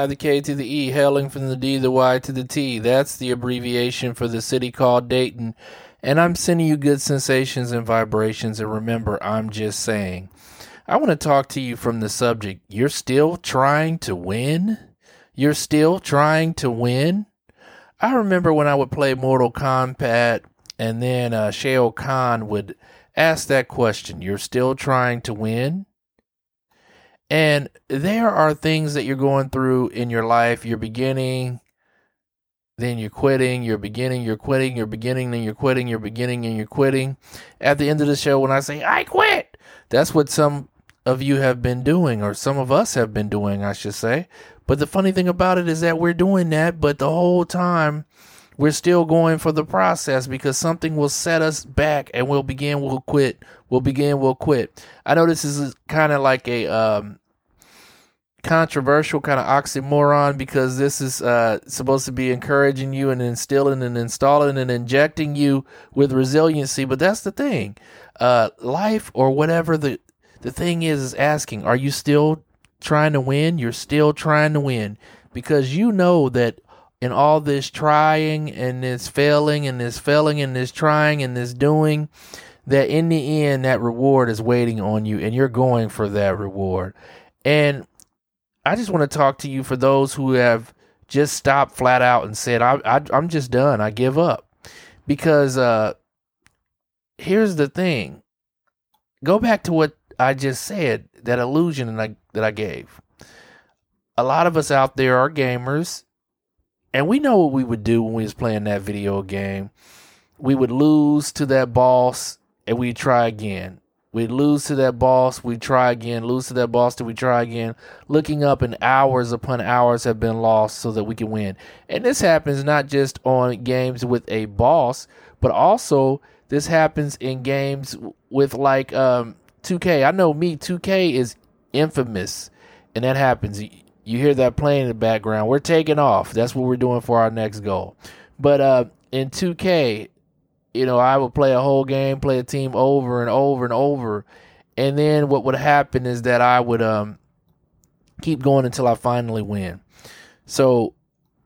I, the K to the E, hailing from the D, the Y to the T. That's the abbreviation for the city called Dayton. And I'm sending you good sensations and vibrations. And remember, I'm just saying. I want to talk to you from the subject. You're still trying to win? You're still trying to win? I remember when I would play Mortal Kombat and then uh, Shao Kahn would ask that question. You're still trying to win? And there are things that you're going through in your life. You're beginning, then you're quitting, you're beginning, you're quitting, you're beginning, then you're quitting, you're beginning, and you're quitting. At the end of the show, when I say, I quit, that's what some of you have been doing, or some of us have been doing, I should say. But the funny thing about it is that we're doing that, but the whole time we're still going for the process because something will set us back and we'll begin, we'll quit, we'll begin, we'll quit. I know this is kind of like a um, controversial kind of oxymoron because this is uh, supposed to be encouraging you and instilling and installing and injecting you with resiliency. But that's the thing. Uh, life or whatever the the thing is is asking, are you still trying to win? You're still trying to win because you know that in all this trying and this failing and this failing and this trying and this doing that in the end that reward is waiting on you and you're going for that reward. And I just want to talk to you for those who have just stopped flat out and said, I, I, am just done. I give up. Because uh, here's the thing go back to what I just said, that illusion that I, that I gave. A lot of us out there are gamers, and we know what we would do when we was playing that video game. We would lose to that boss, and we'd try again we lose to that boss, we try again, lose to that boss, till we try again. Looking up and hours upon hours have been lost so that we can win. And this happens not just on games with a boss, but also this happens in games with like um, 2K. I know me, 2K is infamous, and that happens. You hear that playing in the background. We're taking off. That's what we're doing for our next goal. But uh, in 2K, you know, I would play a whole game, play a team over and over and over. And then what would happen is that I would um keep going until I finally win. So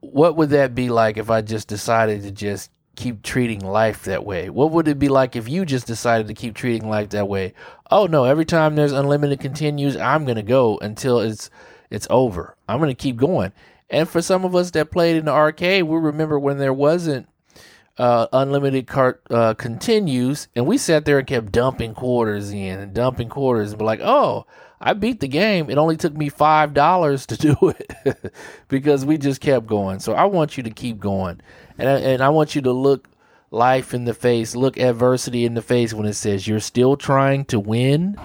what would that be like if I just decided to just keep treating life that way? What would it be like if you just decided to keep treating life that way? Oh no, every time there's unlimited continues, I'm going to go until it's it's over. I'm going to keep going. And for some of us that played in the arcade, we remember when there wasn't uh, unlimited cart uh, continues, and we sat there and kept dumping quarters in and dumping quarters, and be like, "Oh, I beat the game. It only took me five dollars to do it because we just kept going." So I want you to keep going, and and I want you to look life in the face, look adversity in the face when it says you're still trying to win.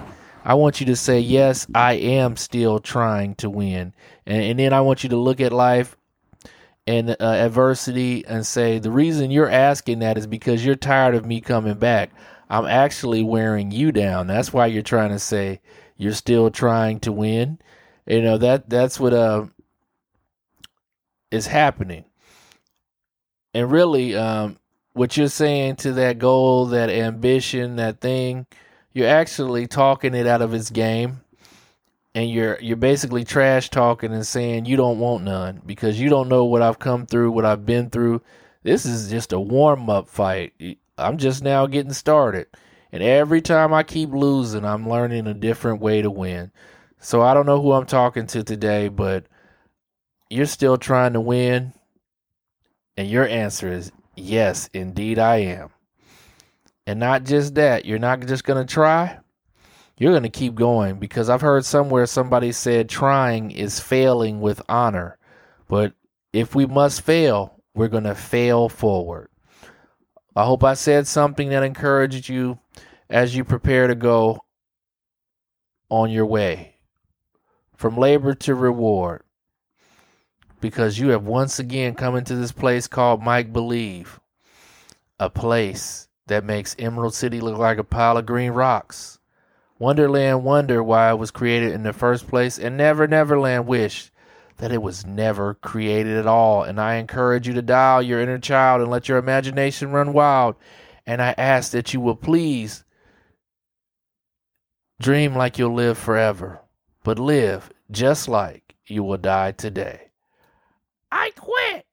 I want you to say, Yes, I am still trying to win. And, and then I want you to look at life and uh, adversity and say the reason you're asking that is because you're tired of me coming back. I'm actually wearing you down. That's why you're trying to say you're still trying to win. You know that that's what uh is happening. And really, um, what you're saying to that goal, that ambition, that thing, you're actually talking it out of its game and you're you're basically trash talking and saying you don't want none because you don't know what I've come through, what I've been through. This is just a warm up fight. I'm just now getting started. And every time I keep losing, I'm learning a different way to win. So I don't know who I'm talking to today, but you're still trying to win. And your answer is yes, indeed I am. And not just that, you're not just going to try, you're going to keep going because I've heard somewhere somebody said trying is failing with honor. But if we must fail, we're going to fail forward. I hope I said something that encouraged you as you prepare to go on your way from labor to reward because you have once again come into this place called Mike Believe, a place that makes Emerald City look like a pile of green rocks Wonderland wonder why it was created in the first place, and Never Neverland wish that it was never created at all. And I encourage you to dial your inner child and let your imagination run wild. And I ask that you will please dream like you'll live forever, but live just like you will die today. I quit.